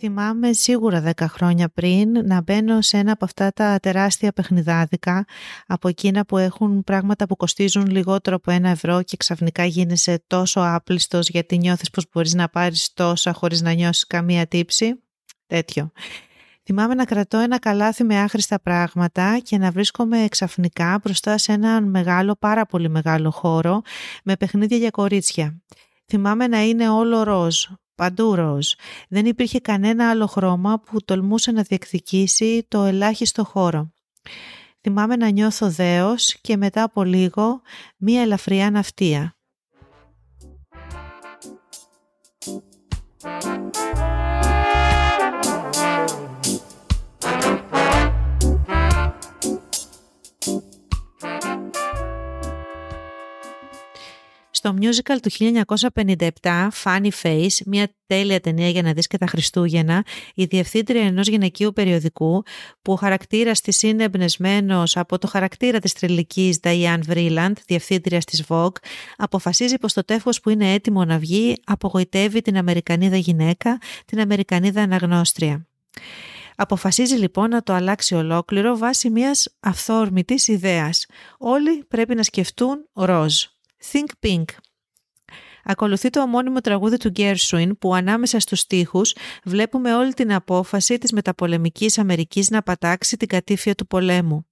Θυμάμαι σίγουρα 10 χρόνια πριν να μπαίνω σε ένα από αυτά τα τεράστια παιχνιδάδικα από εκείνα που έχουν πράγματα που κοστίζουν λιγότερο από ένα ευρώ και ξαφνικά γίνεσαι τόσο άπλιστος γιατί νιώθεις πως μπορείς να πάρεις τόσα χωρίς να νιώσεις καμία τύψη. Τέτοιο. Θυμάμαι να κρατώ ένα καλάθι με άχρηστα πράγματα και να βρίσκομαι ξαφνικά μπροστά σε έναν μεγάλο, πάρα πολύ μεγάλο χώρο με παιχνίδια για κορίτσια. Θυμάμαι να είναι όλο ροζ, παντού ροζ. Δεν υπήρχε κανένα άλλο χρώμα που τολμούσε να διεκδικήσει το ελάχιστο χώρο. Θυμάμαι να νιώθω δέος και μετά από λίγο μία ελαφριά ναυτία. Στο musical του 1957, Funny Face, μια τέλεια ταινία για να δεις και τα Χριστούγεννα, η διευθύντρια ενός γυναικείου περιοδικού, που ο χαρακτήρας της είναι εμπνεσμένο από το χαρακτήρα της τρελικής Diane Vreeland, διευθύντρια της Vogue, αποφασίζει πως το τεύχος που είναι έτοιμο να βγει απογοητεύει την Αμερικανίδα γυναίκα, την Αμερικανίδα αναγνώστρια. Αποφασίζει λοιπόν να το αλλάξει ολόκληρο βάσει μιας αυθόρμητης ιδέας. Όλοι πρέπει να σκεφτούν ροζ. Think Pink. Ακολουθεί το ομώνυμο τραγούδι του Gershwin που ανάμεσα στους στίχους βλέπουμε όλη την απόφαση της μεταπολεμικής Αμερικής να πατάξει την κατήφια του πολέμου.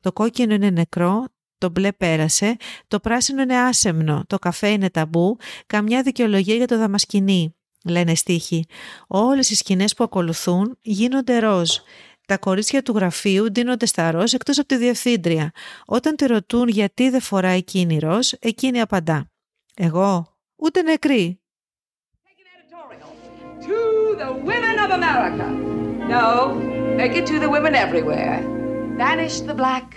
Το κόκκινο είναι νεκρό, το μπλε πέρασε, το πράσινο είναι άσεμνο, το καφέ είναι ταμπού, καμιά δικαιολογία για το δαμασκηνί, λένε στίχοι. Όλες οι σκηνές που ακολουθούν γίνονται ροζ. Τα κορίτσια του γραφείου ντύνονται στα ροζ εκτός από τη διευθύντρια. Όταν τη ρωτούν γιατί δεν φοράει εκείνη ροζ, εκείνη απαντά. Εγώ, ούτε νεκρή. To the women of America. No, make it to the women everywhere. Banish the black,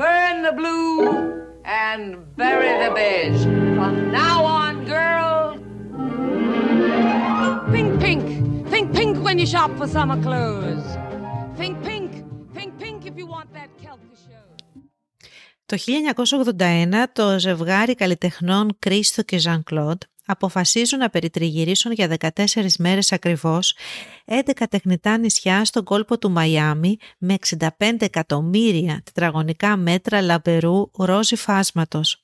burn the blue, and bury the beige. From now on, girl, think pink. Think pink when you shop for summer clothes. Το 1981 το ζευγάρι καλλιτεχνών Κρίστο και Ζαν Κλοντ αποφασίζουν να περιτριγυρίσουν για 14 μέρες ακριβώς 11 τεχνητά νησιά στον κόλπο του Μαϊάμι με 65 εκατομμύρια τετραγωνικά μέτρα λαμπερού ρόζι φάσματος.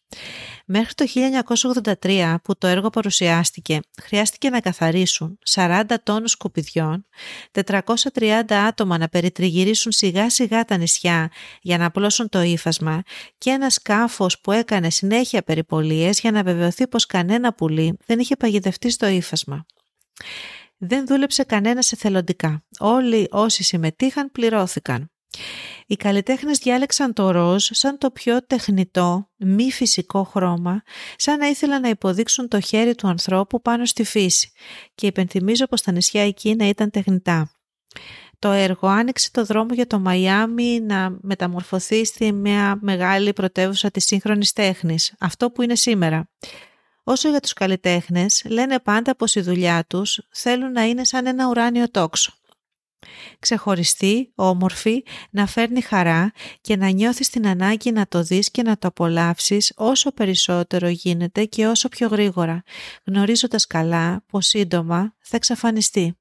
Μέχρι το 1983 που το έργο παρουσιάστηκε χρειάστηκε να καθαρίσουν 40 τόνους σκουπιδιών, 430 άτομα να περιτριγυρίσουν σιγά σιγά τα νησιά για να απλώσουν το ύφασμα και ένα σκάφος που έκανε συνέχεια περιπολίες για να βεβαιωθεί πως κανένα πουλί δεν είχε παγιδευτεί στο ύφασμα. Δεν δούλεψε κανένας εθελοντικά. Όλοι όσοι συμμετείχαν πληρώθηκαν. Οι καλλιτέχνες διάλεξαν το ροζ σαν το πιο τεχνητό, μη φυσικό χρώμα, σαν να ήθελαν να υποδείξουν το χέρι του ανθρώπου πάνω στη φύση και υπενθυμίζω πως τα νησιά εκείνα ήταν τεχνητά. Το έργο άνοιξε το δρόμο για το Μαϊάμι να μεταμορφωθεί στη μια μεγάλη πρωτεύουσα της σύγχρονης τέχνης, αυτό που είναι σήμερα. Όσο για τους καλλιτέχνες, λένε πάντα πως η δουλειά τους θέλουν να είναι σαν ένα ουράνιο τόξο ξεχωριστή, όμορφη, να φέρνει χαρά και να νιώθεις την ανάγκη να το δεις και να το απολαύσεις όσο περισσότερο γίνεται και όσο πιο γρήγορα, γνωρίζοντας καλά πως σύντομα θα εξαφανιστεί.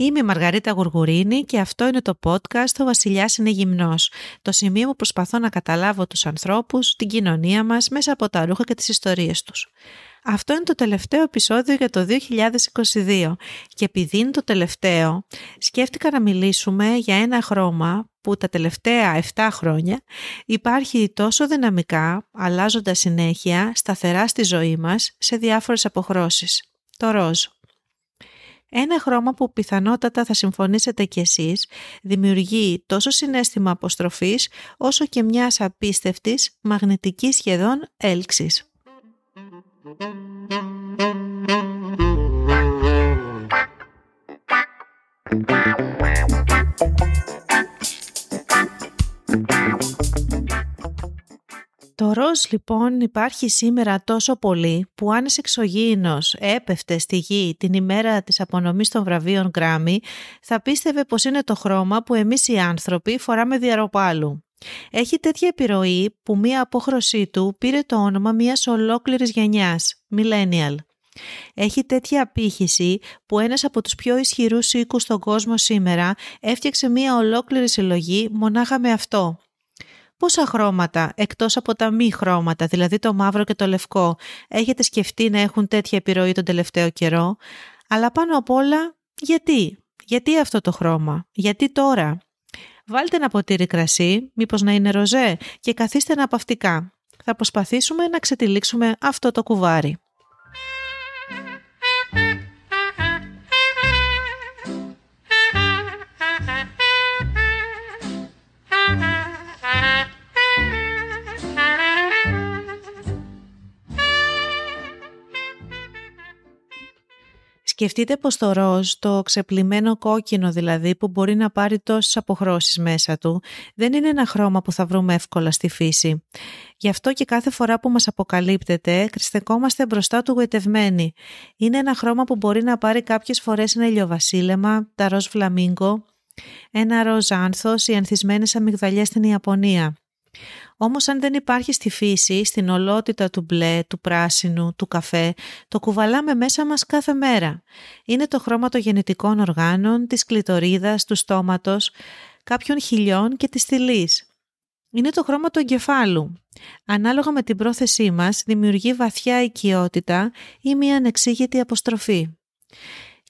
Είμαι η Μαργαρίτα Γουργουρίνη και αυτό είναι το podcast «Ο Βασιλιάς είναι γυμνός», το σημείο που προσπαθώ να καταλάβω τους ανθρώπους, την κοινωνία μας μέσα από τα ρούχα και τις ιστορίες τους. Αυτό είναι το τελευταίο επεισόδιο για το 2022 και επειδή είναι το τελευταίο σκέφτηκα να μιλήσουμε για ένα χρώμα που τα τελευταία 7 χρόνια υπάρχει τόσο δυναμικά, αλλάζοντας συνέχεια, σταθερά στη ζωή μας σε διάφορες αποχρώσεις. Το ροζ. Ένα χρώμα που πιθανότατα θα συμφωνήσετε κι εσείς δημιουργεί τόσο συνέστημα αποστροφής όσο και μιας απίστευτης μαγνητικής σχεδόν έλξης. Το ροζ λοιπόν υπάρχει σήμερα τόσο πολύ που αν είσαι εξωγήινος έπεφτες στη γη την ημέρα της απονομής των βραβείων Γκράμι θα πίστευε πως είναι το χρώμα που εμείς οι άνθρωποι φοράμε διαρροπάλου. Έχει τέτοια επιρροή που μία απόχρωσή του πήρε το όνομα μιας ολόκληρης γενιάς, millennial. Έχει τέτοια απήχηση που ένας από τους πιο ισχυρούς οίκους στον κόσμο σήμερα έφτιαξε μία ολόκληρη συλλογή μονάχα με αυτό. Πόσα χρώματα, εκτός από τα μη χρώματα, δηλαδή το μαύρο και το λευκό, έχετε σκεφτεί να έχουν τέτοια επιρροή τον τελευταίο καιρό, αλλά πάνω απ' όλα γιατί, γιατί αυτό το χρώμα, γιατί τώρα; Βάλτε ένα ποτήρι κρασί, μήπως να είναι ροζέ και καθίστε ναυπαυτικά. Θα προσπαθήσουμε να ξετυλίξουμε αυτό το κουβάρι. Σκεφτείτε πως το ροζ, το ξεπλημμένο κόκκινο δηλαδή που μπορεί να πάρει τόσες αποχρώσεις μέσα του, δεν είναι ένα χρώμα που θα βρούμε εύκολα στη φύση. Γι' αυτό και κάθε φορά που μας αποκαλύπτεται, κριστεκόμαστε μπροστά του γοητευμένοι. Είναι ένα χρώμα που μπορεί να πάρει κάποιες φορές ένα ηλιοβασίλεμα, τα ροζ φλαμίγκο, ένα ροζ άνθος, οι ανθισμένες αμυγδαλιές στην Ιαπωνία. Όμως αν δεν υπάρχει στη φύση, στην ολότητα του μπλε, του πράσινου, του καφέ, το κουβαλάμε μέσα μας κάθε μέρα. Είναι το χρώμα των γεννητικών οργάνων, της κλητορίδας, του στόματος, κάποιων χιλιών και της θηλής. Είναι το χρώμα του εγκεφάλου. Ανάλογα με την πρόθεσή μας, δημιουργεί βαθιά οικειότητα ή μια ανεξήγητη αποστροφή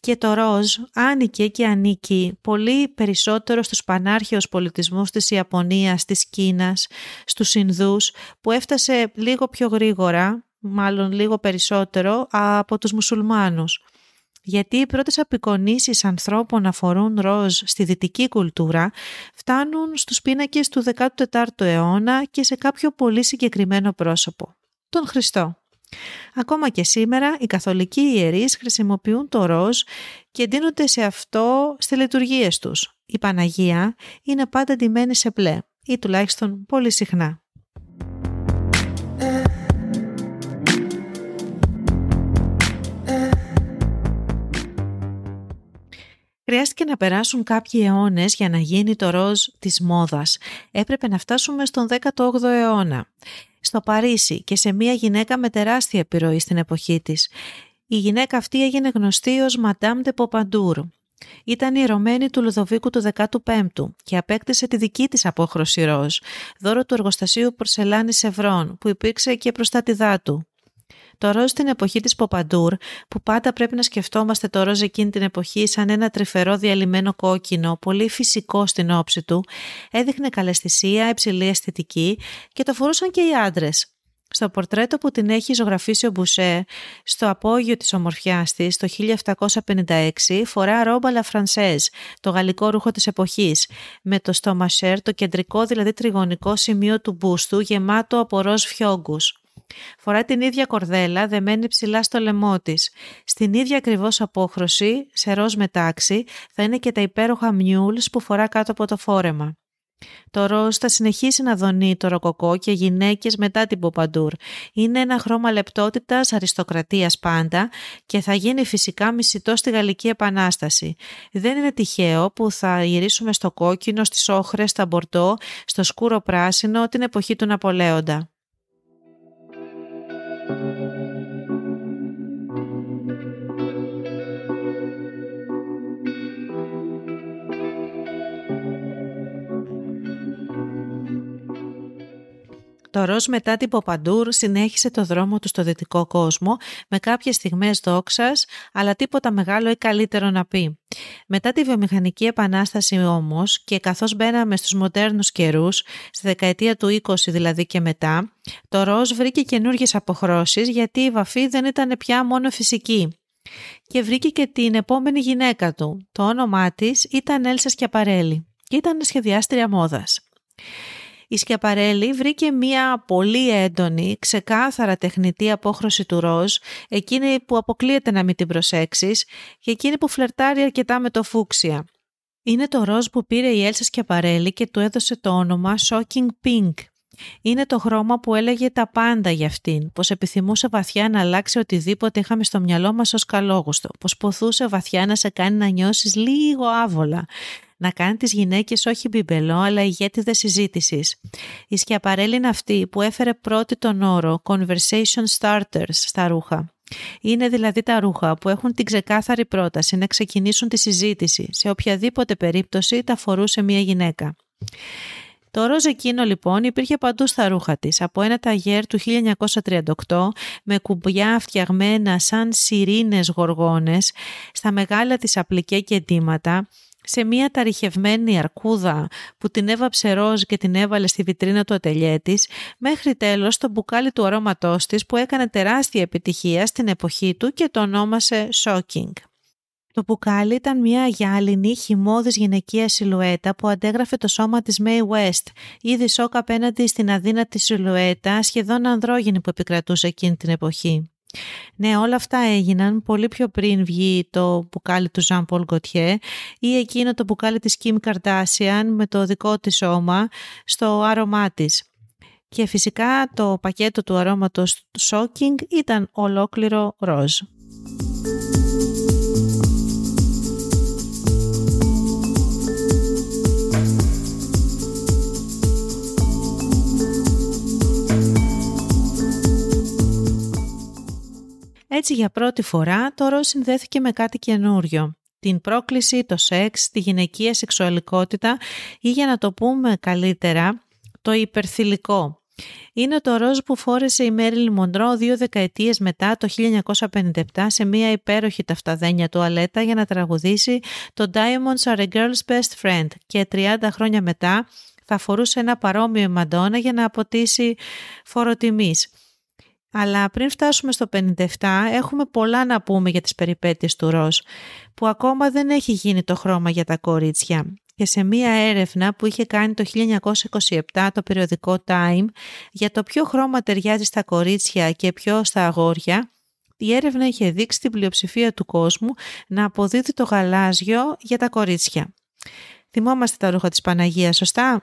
και το ροζ άνοικε και ανήκει πολύ περισσότερο στους πανάρχαιους πολιτισμούς της Ιαπωνίας, της Κίνας, στους Ινδούς που έφτασε λίγο πιο γρήγορα, μάλλον λίγο περισσότερο από τους μουσουλμάνους. Γιατί οι πρώτες απεικονίσεις ανθρώπων αφορούν ροζ στη δυτική κουλτούρα φτάνουν στους πίνακες του 14ου αιώνα και σε κάποιο πολύ συγκεκριμένο πρόσωπο, τον Χριστό. Ακόμα και σήμερα οι καθολικοί ιερείς χρησιμοποιούν το ροζ και δίνονται σε αυτό στη λειτουργίες τους. Η Παναγία είναι πάντα ντυμένη σε μπλε ή τουλάχιστον πολύ συχνά. Χρειάστηκε να περάσουν κάποιοι αιώνες για να γίνει το ροζ της μόδας. Έπρεπε να φτάσουμε στον 18ο αιώνα στο Παρίσι και σε μια γυναίκα με τεράστια επιρροή στην εποχή της. Η γυναίκα αυτή έγινε γνωστή ως Madame de Pompadour. Ήταν η Ρωμένη του Λουδοβίκου του 15ου και απέκτησε τη δική της απόχρωση ροζ, δώρο του εργοστασίου Πορσελάνης Ευρών, που υπήρξε και προστάτηδά του. Το ροζ στην εποχή της Ποπαντούρ, που πάντα πρέπει να σκεφτόμαστε το ροζ εκείνη την εποχή σαν ένα τρυφερό διαλυμένο κόκκινο, πολύ φυσικό στην όψη του, έδειχνε καλαισθησία, υψηλή αισθητική και το φορούσαν και οι άντρες. Στο πορτρέτο που την έχει ζωγραφίσει ο Μπουσέ, στο απόγειο της ομορφιάς της, το 1756, φορά ρόμπα la française, το γαλλικό ρούχο της εποχής, με το στομασέρ, το κεντρικό δηλαδή τριγωνικό σημείο του μπούστου, γεμάτο από ροζ φιόγκους. Φορά την ίδια κορδέλα δεμένη ψηλά στο λαιμό της. Στην ίδια ακριβώς απόχρωση, σε ροζ μετάξι, θα είναι και τα υπέροχα μιούλς που φορά κάτω από το φόρεμα. Το ροζ θα συνεχίσει να δονεί το ροκοκό και γυναίκες μετά την Ποπαντούρ. Είναι ένα χρώμα λεπτότητας, αριστοκρατίας πάντα και θα γίνει φυσικά μισητό στη Γαλλική Επανάσταση. Δεν είναι τυχαίο που θα γυρίσουμε στο κόκκινο, στις όχρες, στα μπορτό, στο σκούρο πράσινο την εποχή του Ναπολέοντα. Το ροζ μετά την Ποπαντούρ συνέχισε το δρόμο του στο δυτικό κόσμο με κάποιες στιγμές δόξας, αλλά τίποτα μεγάλο ή καλύτερο να πει. Μετά τη βιομηχανική επανάσταση όμως και καθώς μπαίναμε στους μοντέρνους καιρούς, στη δεκαετία του 20 δηλαδή και μετά, το ροζ βρήκε καινούργιες αποχρώσεις γιατί η βαφή δεν ήταν πια μόνο φυσική. Και βρήκε και την επόμενη γυναίκα του. Το όνομά της ήταν Έλσας Σκιαπαρέλη και ήταν σχεδιάστρια μόδας. Η Σκιαπαρέλη βρήκε μία πολύ έντονη, ξεκάθαρα τεχνητή απόχρωση του ροζ, εκείνη που αποκλείεται να μην την προσέξεις και εκείνη που φλερτάρει αρκετά με το φούξια. Είναι το ροζ που πήρε η Έλσα Σκιαπαρέλη και του έδωσε το όνομα Shocking Pink. Είναι το χρώμα που έλεγε τα πάντα για αυτήν, πως επιθυμούσε βαθιά να αλλάξει οτιδήποτε είχαμε στο μυαλό μας ως καλόγουστο, πως ποθούσε βαθιά να σε κάνει να νιώσεις λίγο άβολα, να κάνει τις γυναίκες όχι μπιμπελό αλλά ηγέτιδες συζήτησης. Η Σκιαπαρέλη είναι αυτή που έφερε πρώτη τον όρο conversation starters στα ρούχα. Είναι δηλαδή τα ρούχα που έχουν την ξεκάθαρη πρόταση να ξεκινήσουν τη συζήτηση. Σε οποιαδήποτε περίπτωση τα φορούσε μια γυναίκα. Το ροζ εκείνο λοιπόν υπήρχε παντού στα ρούχα της, από ένα ταγέρ του 1938 με κουμπιά φτιαγμένα σαν σιρήνες γοργόνες, στα μεγάλα της απλικέ και εντύματα, σε μια ταριχευμένη αρκούδα που την έβαψε ροζ και την έβαλε στη βιτρίνα του ατελιέ της, μέχρι τέλος το μπουκάλι του αρώματός της που έκανε τεράστια επιτυχία στην εποχή του και το ονόμασε Shocking. Το μπουκάλι ήταν μια γυάλινη, χυμώδης γυναικεία σιλουέτα που αντέγραφε το σώμα της May West, ήδη σοκ απέναντι στην αδύνατη σιλουέτα σχεδόν ανδρόγυνη που επικρατούσε εκείνη την εποχή. Ναι, όλα αυτά έγιναν πολύ πιο πριν βγει το μπουκάλι του Jean Paul Gaultier ή εκείνο το μπουκάλι της Kim Kardashian με το δικό της σώμα στο άρωμά της. Και φυσικά το πακέτο του αρώματος Shocking ήταν ολόκληρο ροζ. Έτσι για πρώτη φορά το ροζ συνδέθηκε με κάτι καινούριο. Την πρόκληση, το σεξ, τη γυναικεία σεξουαλικότητα ή για να το πούμε καλύτερα, το υπερθυλικό. Είναι το ροζ που φόρεσε η Μέριλ Μοντρό δύο δεκαετίες μετά το 1957 σε μια υπέροχη ταυταδένια τουαλέτα για να τραγουδήσει το Diamonds are a girl's best friend και 30 χρόνια μετά θα φορούσε ένα παρόμοιο Μαντόνα για να αποτίσει φοροτιμής. Αλλά πριν φτάσουμε στο 57 έχουμε πολλά να πούμε για τις περιπέτειες του Ροζ που ακόμα δεν έχει γίνει το χρώμα για τα κορίτσια. Και σε μία έρευνα που είχε κάνει το 1927 το περιοδικό Time για το ποιο χρώμα ταιριάζει στα κορίτσια και ποιο στα αγόρια, η έρευνα είχε δείξει την πλειοψηφία του κόσμου να αποδίδει το γαλάζιο για τα κορίτσια. Θυμόμαστε τα ρούχα της Παναγίας, σωστά;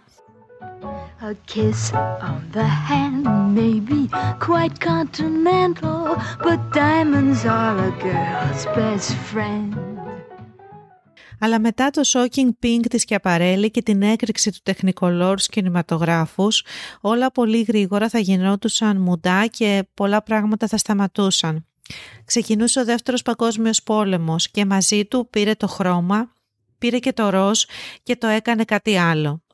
A kiss on the hand may be quite continental, but diamonds are a girl's best friend. Αλλά μετά το shocking pink της Κιαπαρέλη και την έκρηξη του τεχνικολόρ κινηματογράφους, όλα πολύ γρήγορα θα γινόντουσαν μουντά και πολλά πράγματα θα σταματούσαν. Ξεκινούσε ο δεύτερος παγκόσμιος πόλεμος και μαζί του πήρε το χρώμα, πήρε και το ροζ και το έκανε κάτι άλλο.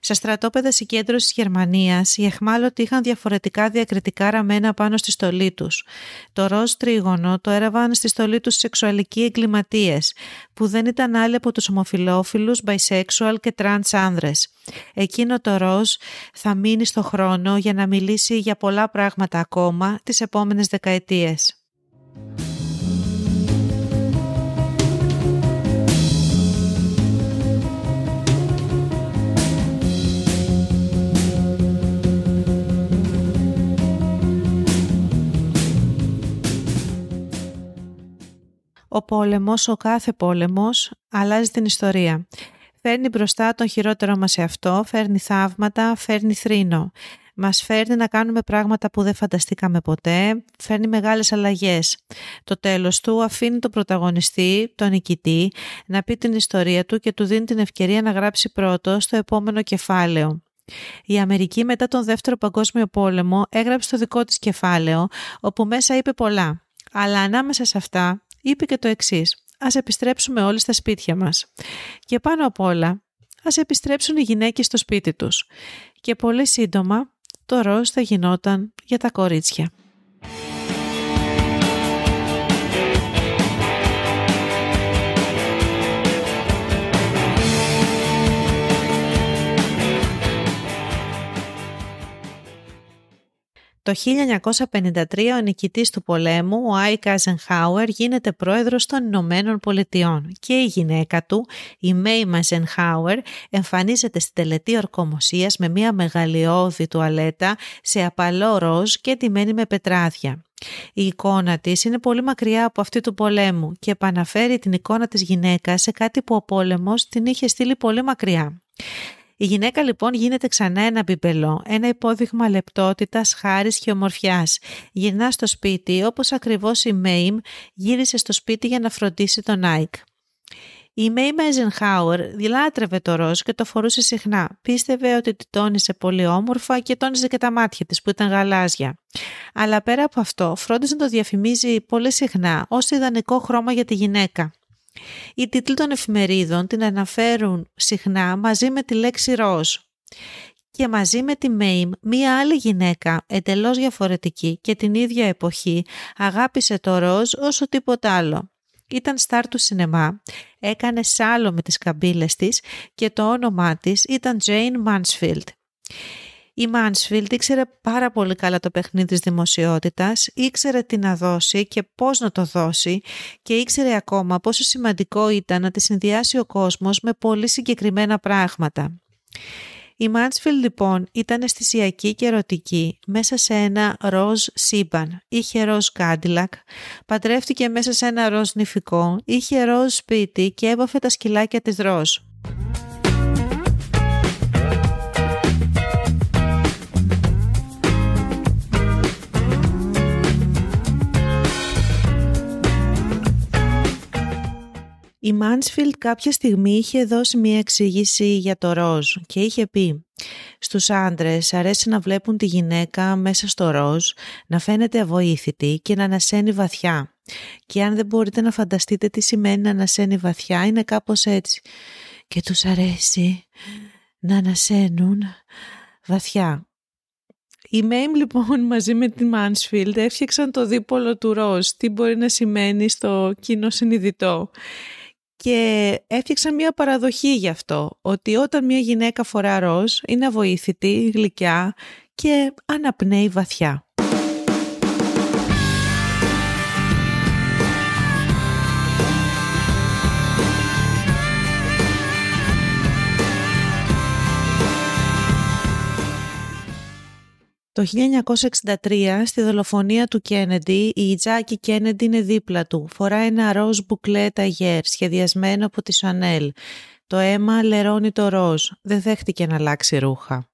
Στα στρατόπεδα συγκέντρωσης Γερμανίας, οι εχμάλωτοι είχαν διαφορετικά διακριτικά ραμμένα πάνω στη στολή τους. Το ροζ τρίγωνο το έραβαν στη στολή τους σεξουαλικοί εγκληματίες, που δεν ήταν άλλοι από τους ομοφυλόφιλου, bisexual και trans άνδρες. Εκείνο το ροζ θα μείνει στο χρόνο για να μιλήσει για πολλά πράγματα ακόμα τις επόμενες δεκαετίες. Ο πόλεμος, ο κάθε πόλεμος, αλλάζει την ιστορία. Φέρνει μπροστά τον χειρότερο μας αυτό, φέρνει θαύματα, φέρνει θρήνο. Μας φέρνει να κάνουμε πράγματα που δεν φανταστήκαμε ποτέ, φέρνει μεγάλες αλλαγές. Το τέλος του αφήνει τον πρωταγωνιστή, τον νικητή, να πει την ιστορία του και του δίνει την ευκαιρία να γράψει πρώτο στο επόμενο κεφάλαιο. Η Αμερική μετά τον Δεύτερο Παγκόσμιο Πόλεμο έγραψε το δικό της κεφάλαιο, όπου μέσα είπε πολλά. Αλλά ανάμεσα σε αυτά είπε και το εξής. Ας επιστρέψουμε όλοι στα σπίτια μας. Και πάνω απ' όλα, ας επιστρέψουν οι γυναίκες στο σπίτι τους. Και πολύ σύντομα, το ροζ θα γινόταν για τα κορίτσια. Το 1953 ο νικητής του πολέμου, ο Άικ Αζενχάουερ, γίνεται πρόεδρος των Ηνωμένων Πολιτειών και η γυναίκα του, η Μέι Μαζενχάουερ, εμφανίζεται στην τελετή ορκομοσίας με μια μεγαλειώδη τουαλέτα σε απαλό ροζ και τιμένη με πετράδια. Η εικόνα της είναι πολύ μακριά από αυτή του πολέμου και επαναφέρει την εικόνα της γυναίκας σε κάτι που ο πόλεμος την είχε στείλει πολύ μακριά. Η γυναίκα λοιπόν γίνεται ξανά ένα μπιμπελό, ένα υπόδειγμα λεπτότητας, χάρης και ομορφιάς. Γυρνά στο σπίτι όπως ακριβώς η Μέιμι γύρισε στο σπίτι για να φροντίσει τον Άικ. Η Μέιμι Αϊζενχάουερ λάτρευε το ροζ και το φορούσε συχνά. Πίστευε ότι τη τόνιζε πολύ όμορφα και τόνιζε και τα μάτια της που ήταν γαλάζια. Αλλά πέρα από αυτό φρόντιζε να το διαφημίζει πολύ συχνά ως ιδανικό χρώμα για τη γυναίκα. Οι τίτλοι των εφημερίδων την αναφέρουν συχνά μαζί με τη λέξη ροζ. Και μαζί με τη Μέιμ, μία άλλη γυναίκα, εντελώς διαφορετική και την ίδια εποχή, αγάπησε το ροζ όσο τίποτα άλλο. Ήταν στάρ του σινεμά, έκανε σάλο με τις καμπύλες της και το όνομά της ήταν Jane Mansfield. Η Mansfield ήξερε πάρα πολύ καλά το παιχνίδι της δημοσιότητας, ήξερε τι να δώσει και πώς να το δώσει και ήξερε ακόμα πόσο σημαντικό ήταν να τη συνδυάσει ο κόσμος με πολύ συγκεκριμένα πράγματα. Η Μάντσφιλ λοιπόν ήταν αισθησιακή και ερωτική μέσα σε ένα ροζ σύμπαν. Είχε ροζ κάντιλακ, παντρεύτηκε μέσα σε ένα ροζ νηφικό, είχε ροζ σπίτι και έβαφε τα σκυλάκια της ροζ. Η Μάνσφιλτ κάποια στιγμή είχε δώσει μία εξήγηση για το ροζ και είχε πει «Στους άντρες αρέσει να βλέπουν τη γυναίκα μέσα στο ροζ, να φαίνεται αβοήθητη και να ανασένει βαθιά. Και αν δεν μπορείτε να φανταστείτε τι σημαίνει να ανασένει βαθιά, είναι κάπως έτσι. Και τους αρέσει να ανασένουν βαθιά. Η Μέιμ λοιπόν μαζί με τη Mansfield έφτιαξαν το δίπολο του ροζ, τι μπορεί να σημαίνει στο κοινό συνειδητό και έφτιαξαν μια παραδοχή γι' αυτό, ότι όταν μια γυναίκα φορά ροζ είναι αβοήθητη, γλυκιά και αναπνέει βαθιά. Το 1963, στη δολοφονία του Κέννεντι, η Τζάκη Κέννεντι είναι δίπλα του. Φοράει ένα ροζ μπουκλέ ταγέρ, σχεδιασμένο από τη Σανέλ. Το αίμα λερώνει το ροζ. Δεν δέχτηκε να αλλάξει ρούχα.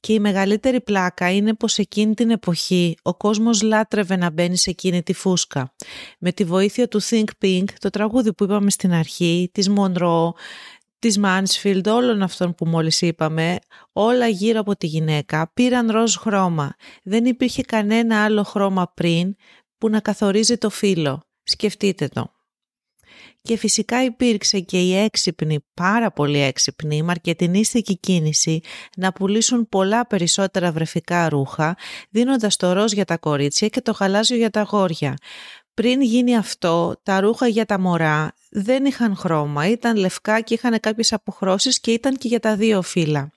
Και η μεγαλύτερη πλάκα είναι πως εκείνη την εποχή ο κόσμος λάτρευε να μπαίνει σε εκείνη τη φούσκα. Με τη βοήθεια του Think Pink, το τραγούδι που είπαμε στην αρχή, της Monroe, της Mansfield, όλων αυτών που μόλις είπαμε, όλα γύρω από τη γυναίκα πήραν ροζ χρώμα. Δεν υπήρχε κανένα άλλο χρώμα πριν που να καθορίζει το φύλλο. Σκεφτείτε το. Και φυσικά υπήρξε και η έξυπνη, πάρα πολύ έξυπνη, μαρκετινίστικη κίνηση να πουλήσουν πολλά περισσότερα βρεφικά ρούχα, δίνοντας το ροζ για τα κορίτσια και το γαλάζιο για τα γόρια. Πριν γίνει αυτό, τα ρούχα για τα μωρά δεν είχαν χρώμα, ήταν λευκά και είχαν κάποιες αποχρώσεις και ήταν και για τα δύο φύλλα.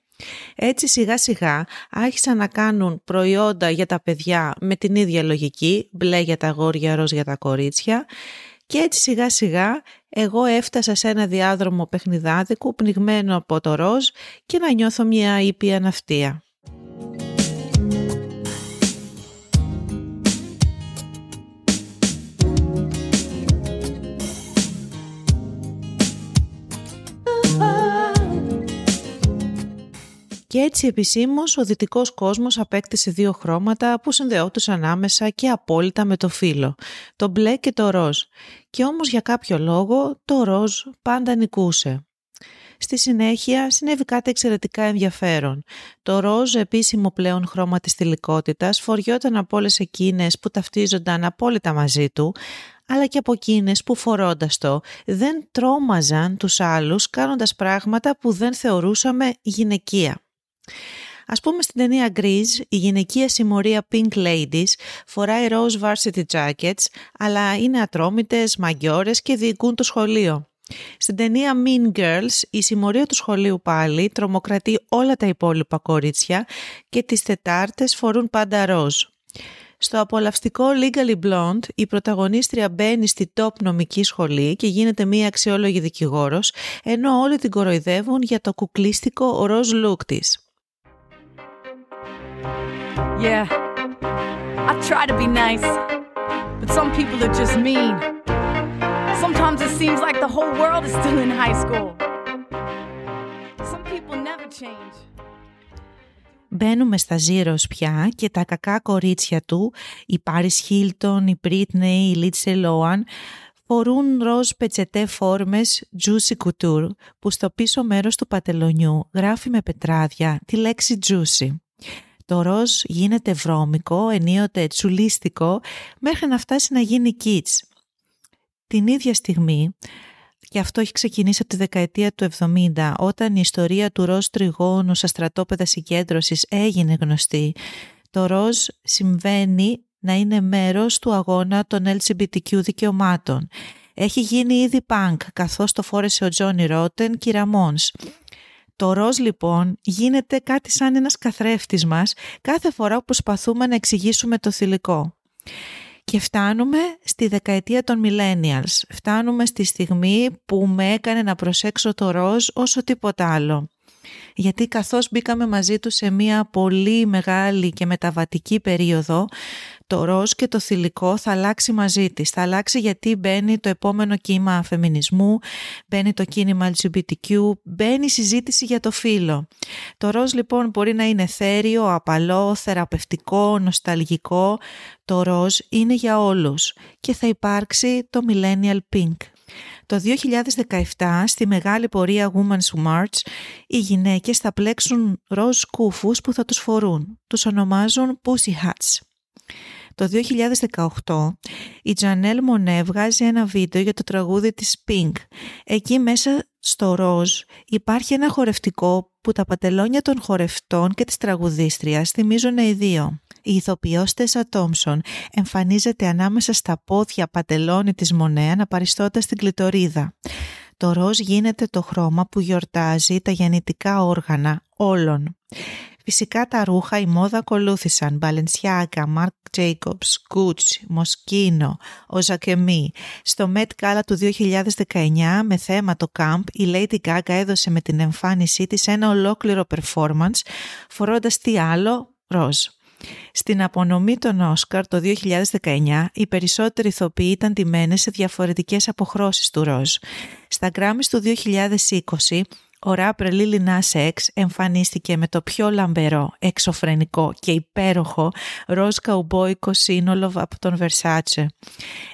Έτσι σιγά σιγά άρχισαν να κάνουν προϊόντα για τα παιδιά με την ίδια λογική, μπλε για τα γόρια, ροζ για τα κορίτσια και έτσι σιγά σιγά εγώ έφτασα σε ένα διάδρομο παιχνιδάδικου πνιγμένο από το ροζ και να νιώθω μια ήπια ναυτία. Και έτσι επισήμως ο δυτικός κόσμος απέκτησε δύο χρώματα που συνδεόντουσαν άμεσα και απόλυτα με το φύλλο, το μπλε και το ροζ. Και όμως για κάποιο λόγο το ροζ πάντα νικούσε. Στη συνέχεια συνέβη κάτι εξαιρετικά ενδιαφέρον. Το ροζ επίσημο πλέον χρώμα της θηλυκότητας φοριόταν από όλες εκείνες που ταυτίζονταν απόλυτα μαζί του, αλλά και από εκείνες που φορώντας το δεν τρόμαζαν τους άλλους κάνοντας πράγματα που δεν θεωρούσαμε γυναικεία. Ας πούμε στην ταινία Grease, η γυναικεία συμμορία Pink Ladies φοράει rose varsity jackets, αλλά είναι ατρόμητες, μαγκιόρες και διοικούν το σχολείο. Στην ταινία Mean Girls, η συμμορία του σχολείου πάλι τρομοκρατεί όλα τα υπόλοιπα κορίτσια και τις Τετάρτες φορούν πάντα ροζ. Στο απολαυστικό Legally Blonde, η πρωταγωνίστρια μπαίνει στη top νομική σχολή και γίνεται μία αξιόλογη δικηγόρος, ενώ όλοι την κοροϊδεύουν για το κουκλίστικο ροζ look της. Yeah, I try to be nice, but some people are just mean. Sometimes it seems like the whole world is still in high school. Some people never change. Μπαίνουμε στα Zeros πια και τα κακά κορίτσια του, η Paris Hilton, η Britney, η Lindsay Lohan, φορούν ροζ πετσετέ φόρμες Juicy Couture που στο πίσω μέρος του πατελονιού γράφει με πετράδια τη λέξη Juicy. Το ροζ γίνεται βρώμικο, ενίοτε τσουλίστικο, μέχρι να φτάσει να γίνει kids. Την ίδια στιγμή, και αυτό έχει ξεκινήσει από τη δεκαετία του 70, όταν η ιστορία του ροζ τριγώνου στα στρατόπεδα συγκέντρωσης έγινε γνωστή, το ροζ συμβαίνει να είναι μέρος του αγώνα των LGBTQ δικαιωμάτων. Έχει γίνει ήδη punk, καθώς το φόρεσε ο Τζόνι Ρότεν και η Ραμόνς. Το ροζ λοιπόν γίνεται κάτι σαν ένας καθρέφτης μας κάθε φορά που προσπαθούμε να εξηγήσουμε το θηλυκό. Και φτάνουμε στη δεκαετία των millennials. Φτάνουμε στη στιγμή που με έκανε να προσέξω το ροζ όσο τίποτα άλλο γιατί καθώς μπήκαμε μαζί τους σε μια πολύ μεγάλη και μεταβατική περίοδο, το ροζ και το θηλυκό θα αλλάξει μαζί της. Θα αλλάξει γιατί μπαίνει το επόμενο κύμα φεμινισμού, μπαίνει το κίνημα LGBTQ, μπαίνει η συζήτηση για το φύλλο. Το ροζ λοιπόν μπορεί να είναι θέριο, απαλό, θεραπευτικό, νοσταλγικό. Το ροζ είναι για όλους και θα υπάρξει το millennial pink. Το 2017 στη μεγάλη πορεία Women's March οι γυναίκες θα πλέξουν ροζ κούφους που θα τους φορούν. Τους ονομάζουν Pussy Hats. Το 2018 η Τζανέλ Μονέ βγάζει ένα βίντεο για το τραγούδι της Pink. Εκεί μέσα στο ροζ υπάρχει ένα χορευτικό που τα πατελόνια των χορευτών και της τραγουδίστριας θυμίζουν οι δύο. Η ηθοποιός Τέσσα Τόμσον εμφανίζεται ανάμεσα στα πόδια πατελόνι της Μονέ αναπαριστώντας την κλητορίδα. Το ροζ γίνεται το χρώμα που γιορτάζει τα γεννητικά όργανα όλων. Φυσικά τα ρούχα η μόδα ακολούθησαν Balenciaga, Marc Jacobs, Gucci, Moschino, Ozakemi. Στο Met Gala του 2019 με θέμα το camp η Lady Gaga έδωσε με την εμφάνισή της ένα ολόκληρο performance φορώντας τι άλλο, ροζ. Στην απονομή των Όσκαρ το 2019 οι περισσότεροι ηθοποιοί ήταν τιμένες σε διαφορετικές αποχρώσεις του ροζ. Στα Grammys του 2020 ο ράπερ Lil Nas X εμφανίστηκε με το πιο λαμπερό, εξωφρενικό και υπέροχο ροζ καουμπόικο σύνολο από τον Versace.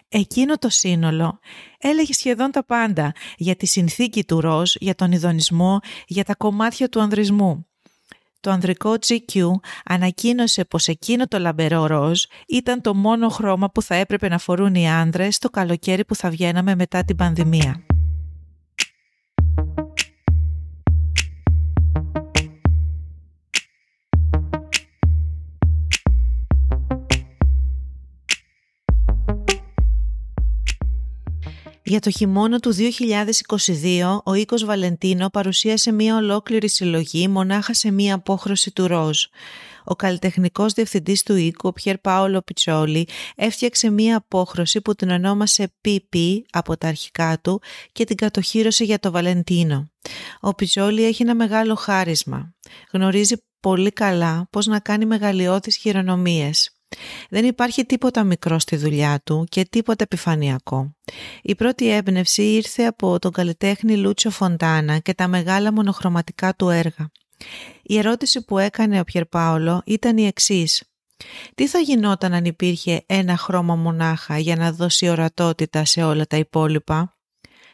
Εκείνο το σύνολο έλεγε σχεδόν τα πάντα για τη συνθήκη του ροζ, για τον ειδονισμό, για τα κομμάτια του ανδρισμού. Το ανδρικό GQ ανακοίνωσε πως εκείνο το λαμπερό ροζ ήταν το μόνο χρώμα που θα έπρεπε να φορούν οι άνδρες το καλοκαίρι που θα βγαίναμε μετά την πανδημία. Για το χειμώνα του 2022, ο Οίκος Βαλεντίνο παρουσίασε μία ολόκληρη συλλογή μονάχα σε μία απόχρωση του ροζ. Ο καλλιτεχνικός διευθυντής του οίκου, ο Πιέρ Πάολο Πιτσόλη, έφτιαξε μία απόχρωση που την ονόμασε PP από τα αρχικά του και την κατοχύρωσε για το Βαλεντίνο. Ο Πιτσόλη έχει ένα μεγάλο χάρισμα. Γνωρίζει πολύ καλά πώς να κάνει μεγαλειώδεις χειρονομίες. Δεν υπάρχει τίποτα μικρό στη δουλειά του και τίποτα επιφανειακό. Η πρώτη έμπνευση ήρθε από τον καλλιτέχνη Λούτσο Φοντάνα και τα μεγάλα μονοχρωματικά του έργα. Η ερώτηση που έκανε ο Πιερ Πάολο ήταν η εξής. Τι θα γινόταν αν υπήρχε ένα χρώμα μονάχα για να δώσει ορατότητα σε όλα τα υπόλοιπα,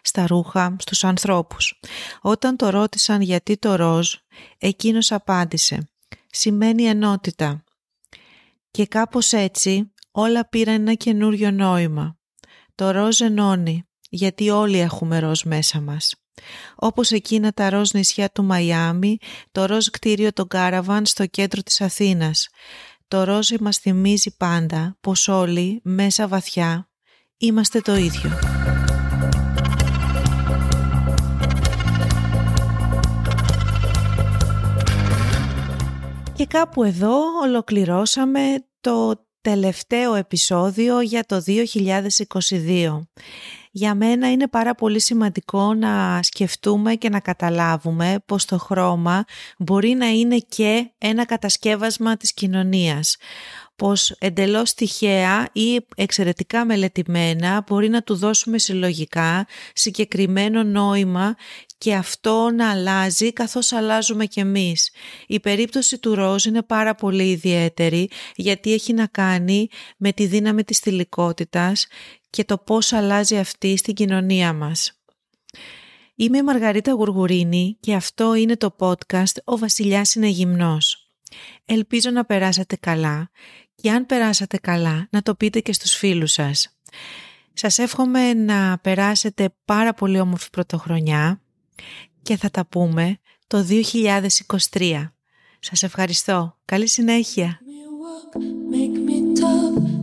στα ρούχα, στους ανθρώπους. Όταν το ρώτησαν γιατί το ροζ, εκείνος απάντησε «Σημαίνει ενότητα, και κάπως έτσι όλα πήραν ένα καινούριο νόημα. Το ροζ ενώνει, γιατί όλοι έχουμε ροζ μέσα μας. Όπως εκείνα τα ροζ νησιά του Μαϊάμι, το ροζ κτίριο των Κάραβαν στο κέντρο της Αθήνας. Το ροζ μας θυμίζει πάντα πως όλοι, μέσα βαθιά, είμαστε το ίδιο. Και κάπου εδώ ολοκληρώσαμε το τελευταίο επεισόδιο για το 2022. Για μένα είναι πάρα πολύ σημαντικό να σκεφτούμε και να καταλάβουμε πως το χρώμα μπορεί να είναι και ένα κατασκεύασμα της κοινωνίας πως εντελώς τυχαία ή εξαιρετικά μελετημένα μπορεί να του δώσουμε συλλογικά συγκεκριμένο νόημα και αυτό να αλλάζει καθώς αλλάζουμε κι εμείς. Η περίπτωση του ροζ είναι πάρα πολύ ιδιαίτερη γιατί έχει να κάνει με τη δύναμη της θηλυκότητας και το πώς αλλάζει αυτή στην κοινωνία μας. Είμαι η Μαργαρίτα Γουργουρίνη και αυτό είναι το podcast «Ο Βασιλιάς είναι γυμνός». Ελπίζω να περάσατε καλά και αν περάσατε καλά να το πείτε και στους φίλους σας. Σας εύχομαι να περάσετε πάρα πολύ όμορφη πρωτοχρονιά και θα τα πούμε το 2023. Σας ευχαριστώ. Καλή συνέχεια. Let's go party.